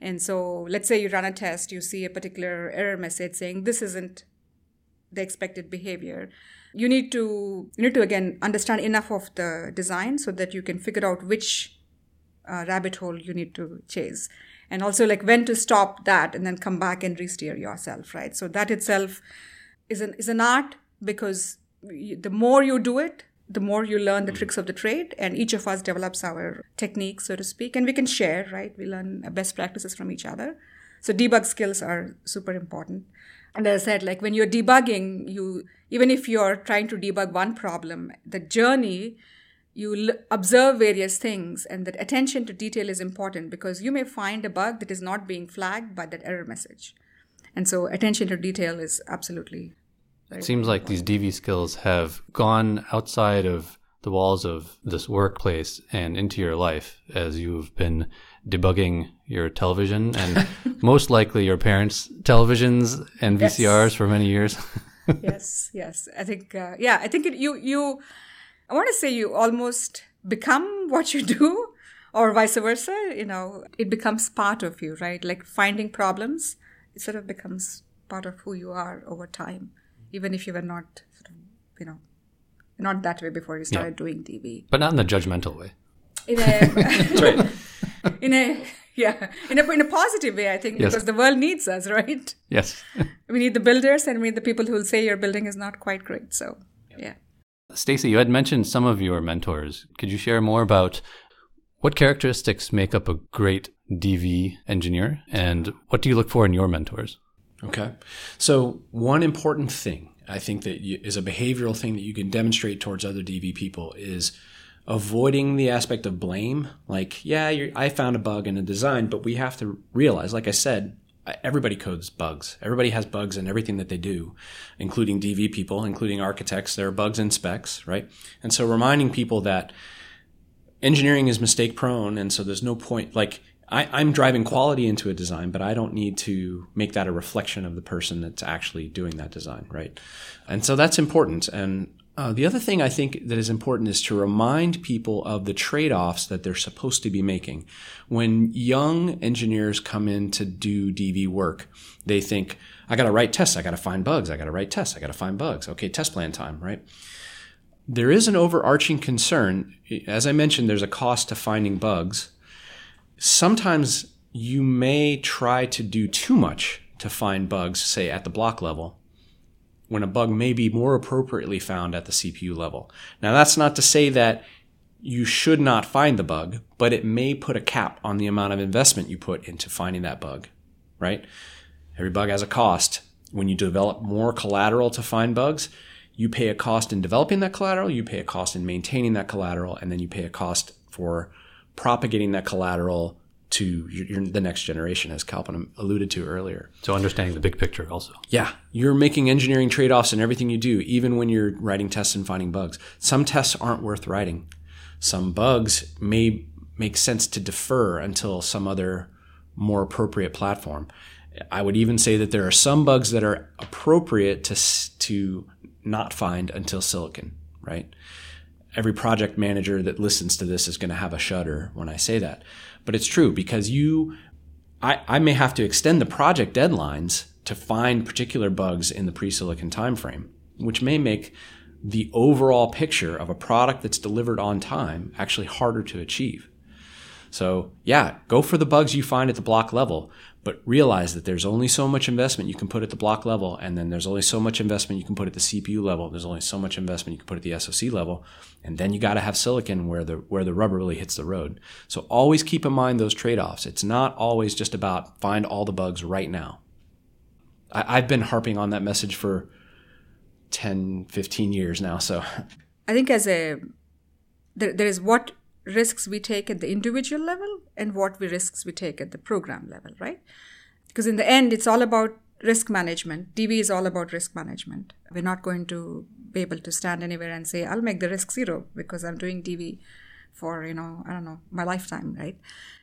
Speaker 2: And so let's say you run a test you see a particular error message saying this isn't the expected behavior. You need to you need to again understand enough of the design so that you can figure out which uh, rabbit hole you need to chase and also like when to stop that and then come back and re-steer yourself right so that itself is an is an art because the more you do it, the more you learn the hmm. tricks of the trade, and each of us develops our techniques, so to speak, and we can share, right? We learn best practices from each other. So debug skills are super important. And as I said, like when you're debugging, you even if you're trying to debug one problem, the journey you l- observe various things and that attention to detail is important because you may find a bug that is not being flagged by that error message and so attention to detail is absolutely
Speaker 1: it seems like these DV skills have gone outside of the walls of this workplace and into your life as you've been debugging your television and *laughs* most likely your parents' televisions and VCRs yes. for many years. *laughs*
Speaker 2: yes, yes. I think, uh, yeah, I think it, you, you, I want to say you almost become what you do or vice versa. You know, it becomes part of you, right? Like finding problems, it sort of becomes part of who you are over time even if you were not, sort of, you know, not that way before you started yeah. doing DV.
Speaker 1: But not in the judgmental way.
Speaker 2: In a. *laughs* *laughs* In a yeah, in a in a positive way, I think, yes. because the world needs us, right?
Speaker 1: Yes. *laughs*
Speaker 2: we need the builders, and we need the people who will say your building is not quite great. So,
Speaker 1: Stacy, you had mentioned some of your mentors. Could you share more about what characteristics make up a great DV engineer, and what do you look for in your mentors?
Speaker 3: Okay. So, one important thing I think that is a behavioral thing that you can demonstrate towards other DV people is avoiding the aspect of blame. Like, yeah, I found a bug in a design, but we have to realize, like I said, everybody codes bugs. Everybody has bugs in everything that they do, including DV people, including architects. There are bugs in specs, right? And so reminding people that engineering is mistake prone. And so there's no point, like, I, am driving quality into a design, but I don't need to make that a reflection of the person that's actually doing that design, right? And so that's important. And uh, the other thing I think that is important is to remind people of the trade offs that they're supposed to be making. When young engineers come in to do DV work, they think, I got to write tests, I got to find bugs, I got to write tests, I got to find bugs. Okay, test plan time, right? there is an overarching concern. As I mentioned, there's a cost to finding bugs. Sometimes you may try to do too much to find bugs, say at the block level, when a bug may be more appropriately found at the CPU level. Now, that's not to say that you should not find the bug, but it may put a cap on the amount of investment you put into finding that bug, right? Every bug has a cost. When you develop more collateral to find bugs, you pay a cost in developing that collateral, you pay a cost in maintaining that collateral, and then you pay a cost for propagating that collateral to your, your, the next generation, as Kalpana alluded to earlier.
Speaker 1: So understanding the big picture also.
Speaker 3: Yeah, you're making engineering trade-offs in everything you do, even when you're writing tests and finding bugs. Some tests aren't worth writing. Some bugs may make sense to defer until some other more appropriate platform. I would even say that there are some bugs that are appropriate to to not find until silicon, right? Every project manager that listens to this is going to have a shudder when I say that. But it's true because you, I, I may have to extend the project deadlines to find particular bugs in the pre-silicon timeframe, which may make the overall picture of a product that's delivered on time actually harder to achieve. So yeah, go for the bugs you find at the block level, but realize that there's only so much investment you can put at the block level, and then there's only so much investment you can put at the CPU level. There's only so much investment you can put at the SoC level, and then you got to have silicon where the where the rubber really hits the road. So always keep in mind those trade-offs. It's not always just about find all the bugs right now. I, I've been harping on that message for 10, 15 years now. So
Speaker 2: I think as a there, there is what risks we take at the individual level and what we risks we take at the program level, right? Because in the end, it's all about risk management. DV is all about risk management. We're not going to be able to stand anywhere and say, I'll make the risk zero because I'm doing DV for, you know, I don't know, my lifetime, right?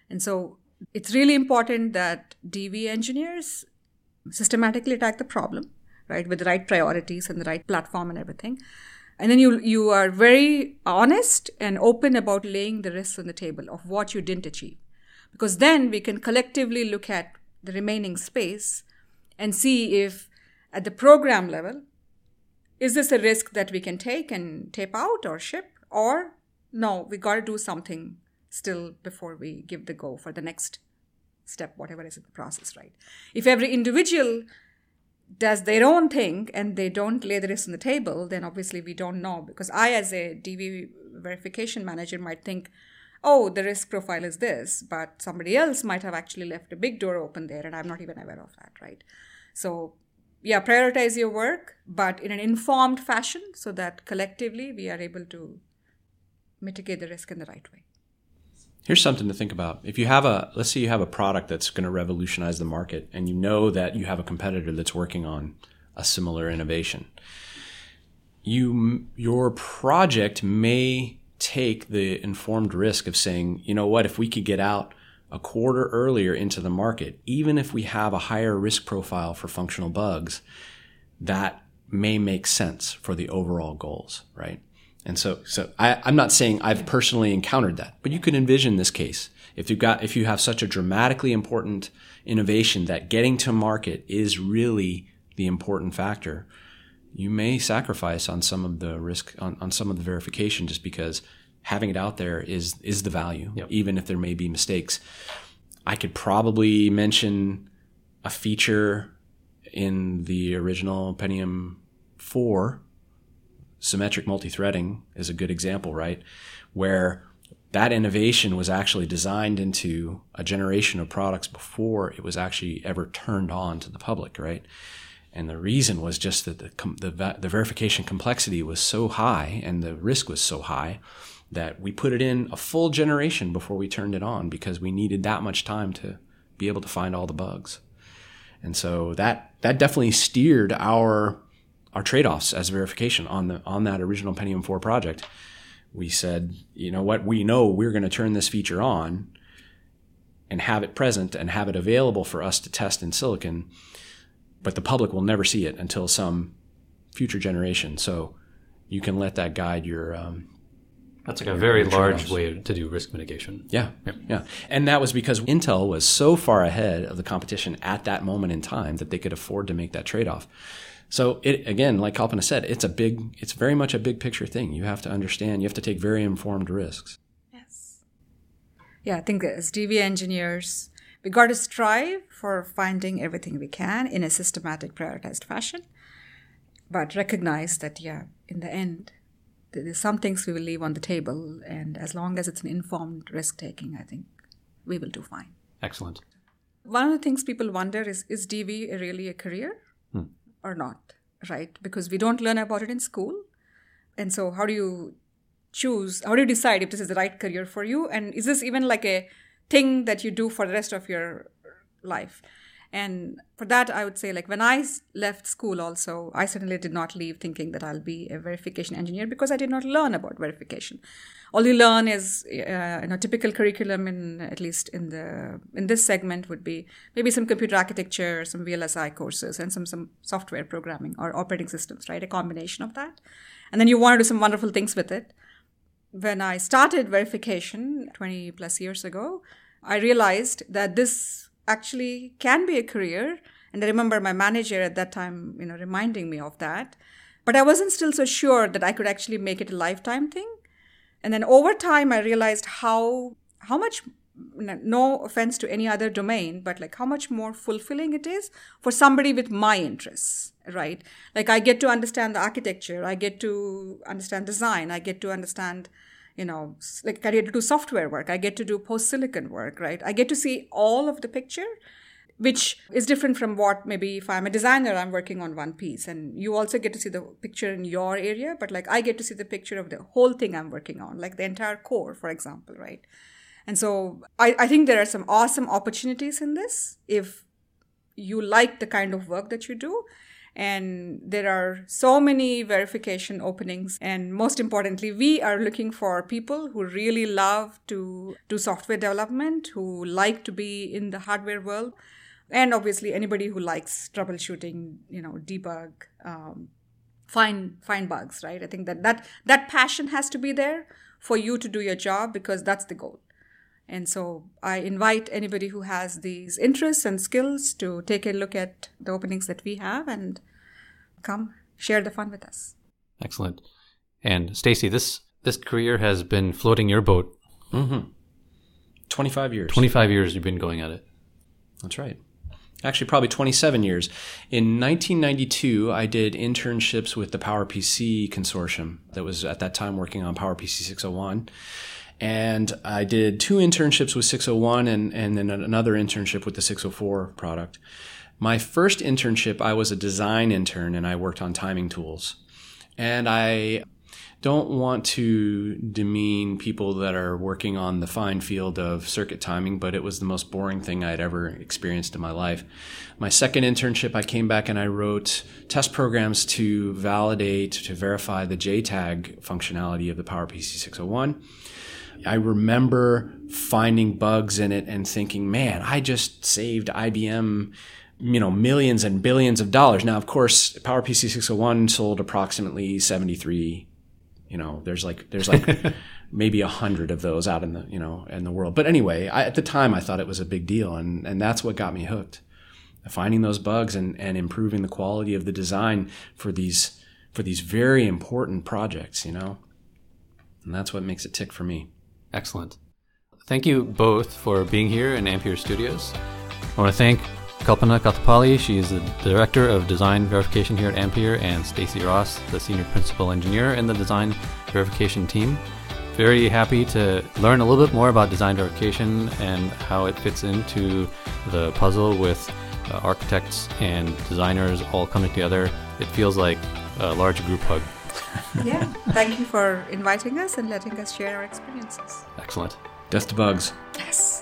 Speaker 2: And so it's really important that DV engineers systematically attack the problem, right, with the right priorities and the right platform and everything and then you you are very honest and open about laying the risks on the table of what you didn't achieve. Because then we can collectively look at the remaining space and see if at the program level is this a risk that we can take and tape out or ship? Or no we got to do something still before we give the go for the next step whatever is in the process right? If every individual does their own thing and they don't lay the risk on the table, then obviously we don't know. Because I, as a DV verification manager, might think, oh, the risk profile is this, but somebody else might have actually left a big door open there, and I'm not even aware of that, right? So, yeah, prioritize your work, but in an informed fashion so that collectively we are able to mitigate the risk in the right way.
Speaker 3: Here's something to think about. If you have a, let's say you have a product that's going to revolutionize the market and you know that you have a competitor that's working on a similar innovation, you, your project may take the informed risk of saying, you know what, if we could get out a quarter earlier into the market, even if we have a higher risk profile for functional bugs, that may make sense for the overall goals, right? And so, so I, I'm not saying I've personally encountered that, but you can envision this case. If you've got, if you have such a dramatically important innovation that getting to market is really the important factor, you may sacrifice on some of the risk, on, on some of the verification just because having it out there is, is the value, yep. even if there may be mistakes. I could probably mention a feature in the original Pentium 4 symmetric multi-threading is a good example, right? Where that innovation was actually designed into a generation of products before it was actually ever turned on to the public, right? And the reason was just that the, the, the verification complexity was so high and the risk was so high that we put it in a full generation before we turned it on because we needed that much time to be able to find all the bugs. And so that that definitely steered our our trade-offs as verification on the on that original Pentium 4 project. We said, you know what, we know we're going to turn this feature on and have it present and have it available for us to test in silicon, but the public will never see it until some future generation. So you can let that guide your um,
Speaker 1: that's like a very large way to do risk mitigation.
Speaker 3: Yeah, yeah. And that was because Intel was so far ahead of the competition at that moment in time that they could afford to make that trade off. So it again, like Kalpana said, it's a big, it's very much a big picture thing. You have to understand. You have to take very informed risks.
Speaker 2: Yes. Yeah, I think as DV engineers, we got to strive for finding everything we can in a systematic, prioritized fashion, but recognize that yeah, in the end, there's some things we will leave on the table, and as long as it's an informed risk taking, I think we will do fine.
Speaker 1: Excellent.
Speaker 2: One of the things people wonder is is DV really a career. Or not, right? Because we don't learn about it in school. And so, how do you choose? How do you decide if this is the right career for you? And is this even like a thing that you do for the rest of your life? And for that, I would say, like when i left school, also, I certainly did not leave thinking that I'll be a verification engineer because I did not learn about verification. All you learn is, uh, you know, typical curriculum in at least in the in this segment would be maybe some computer architecture, some VLSI courses, and some some software programming or operating systems, right? A combination of that, and then you want to do some wonderful things with it when I started verification 20 plus years ago, I realized that this actually can be a career. And I remember my manager at that time, you know, reminding me of that. But I wasn't still so sure that I could actually make it a lifetime thing. And then over time, I realized how how much no offense to any other domain but like how much more fulfilling it is for somebody with my interests right like i get to understand the architecture i get to understand design i get to understand you know like i get to do software work i get to do post silicon work right i get to see all of the picture which is different from what maybe if I'm a designer, I'm working on one piece, and you also get to see the picture in your area, but like I get to see the picture of the whole thing I'm working on, like the entire core, for example, right? And so I, I think there are some awesome opportunities in this if you like the kind of work that you do. And there are so many verification openings. And most importantly, we are looking for people who really love to do software development, who like to be in the hardware world, and obviously anybody who likes troubleshooting, you know, debug, um, find find bugs, right? I think that that that passion has to be there for you to do your job because that's the goal. And so I invite anybody who has these interests and skills to take a look at the openings that we have and come share the fun with us.
Speaker 1: Excellent. And Stacy, this this career has been floating your boat.
Speaker 3: Mm-hmm. 25 years.
Speaker 1: 25 years you've been going at it.
Speaker 3: That's right. Actually, probably 27 years. In 1992, I did internships with the PowerPC consortium that was at that time working on PowerPC 601. And I did two internships with 601 and, and then another internship with the 604 product. My first internship, I was a design intern and I worked on timing tools. And I don't want to demean people that are working on the fine field of circuit timing, but it was the most boring thing I had ever experienced in my life. My second internship, I came back and I wrote test programs to validate, to verify the JTAG functionality of the PowerPC 601. I remember finding bugs in it and thinking, man, I just saved IBM you know millions and billions of dollars. Now, of course, PowerPC 601 sold approximately 73 you know there's like there's like *laughs* maybe a hundred of those out in the you know in the world. But anyway I, at the time i thought it was a big deal and and that's what got me hooked. Finding those bugs and and improving the quality of the design for these for these very important projects you know? And that's what makes it tick for me
Speaker 1: Excellent. Thank you both for being here in Ampere Studios. I want to thank Kalpana Katapali. She is the Director of Design Verification here at Ampere, and Stacy Ross, the Senior Principal Engineer in the Design Verification team. Very happy to learn a little bit more about design verification and how it fits into the puzzle with uh, architects and designers all coming together. It feels like a large group hug. *laughs*
Speaker 2: yeah, thank you for inviting us and letting us share our experiences.
Speaker 1: Excellent.
Speaker 3: Dust to bugs.
Speaker 2: Yes.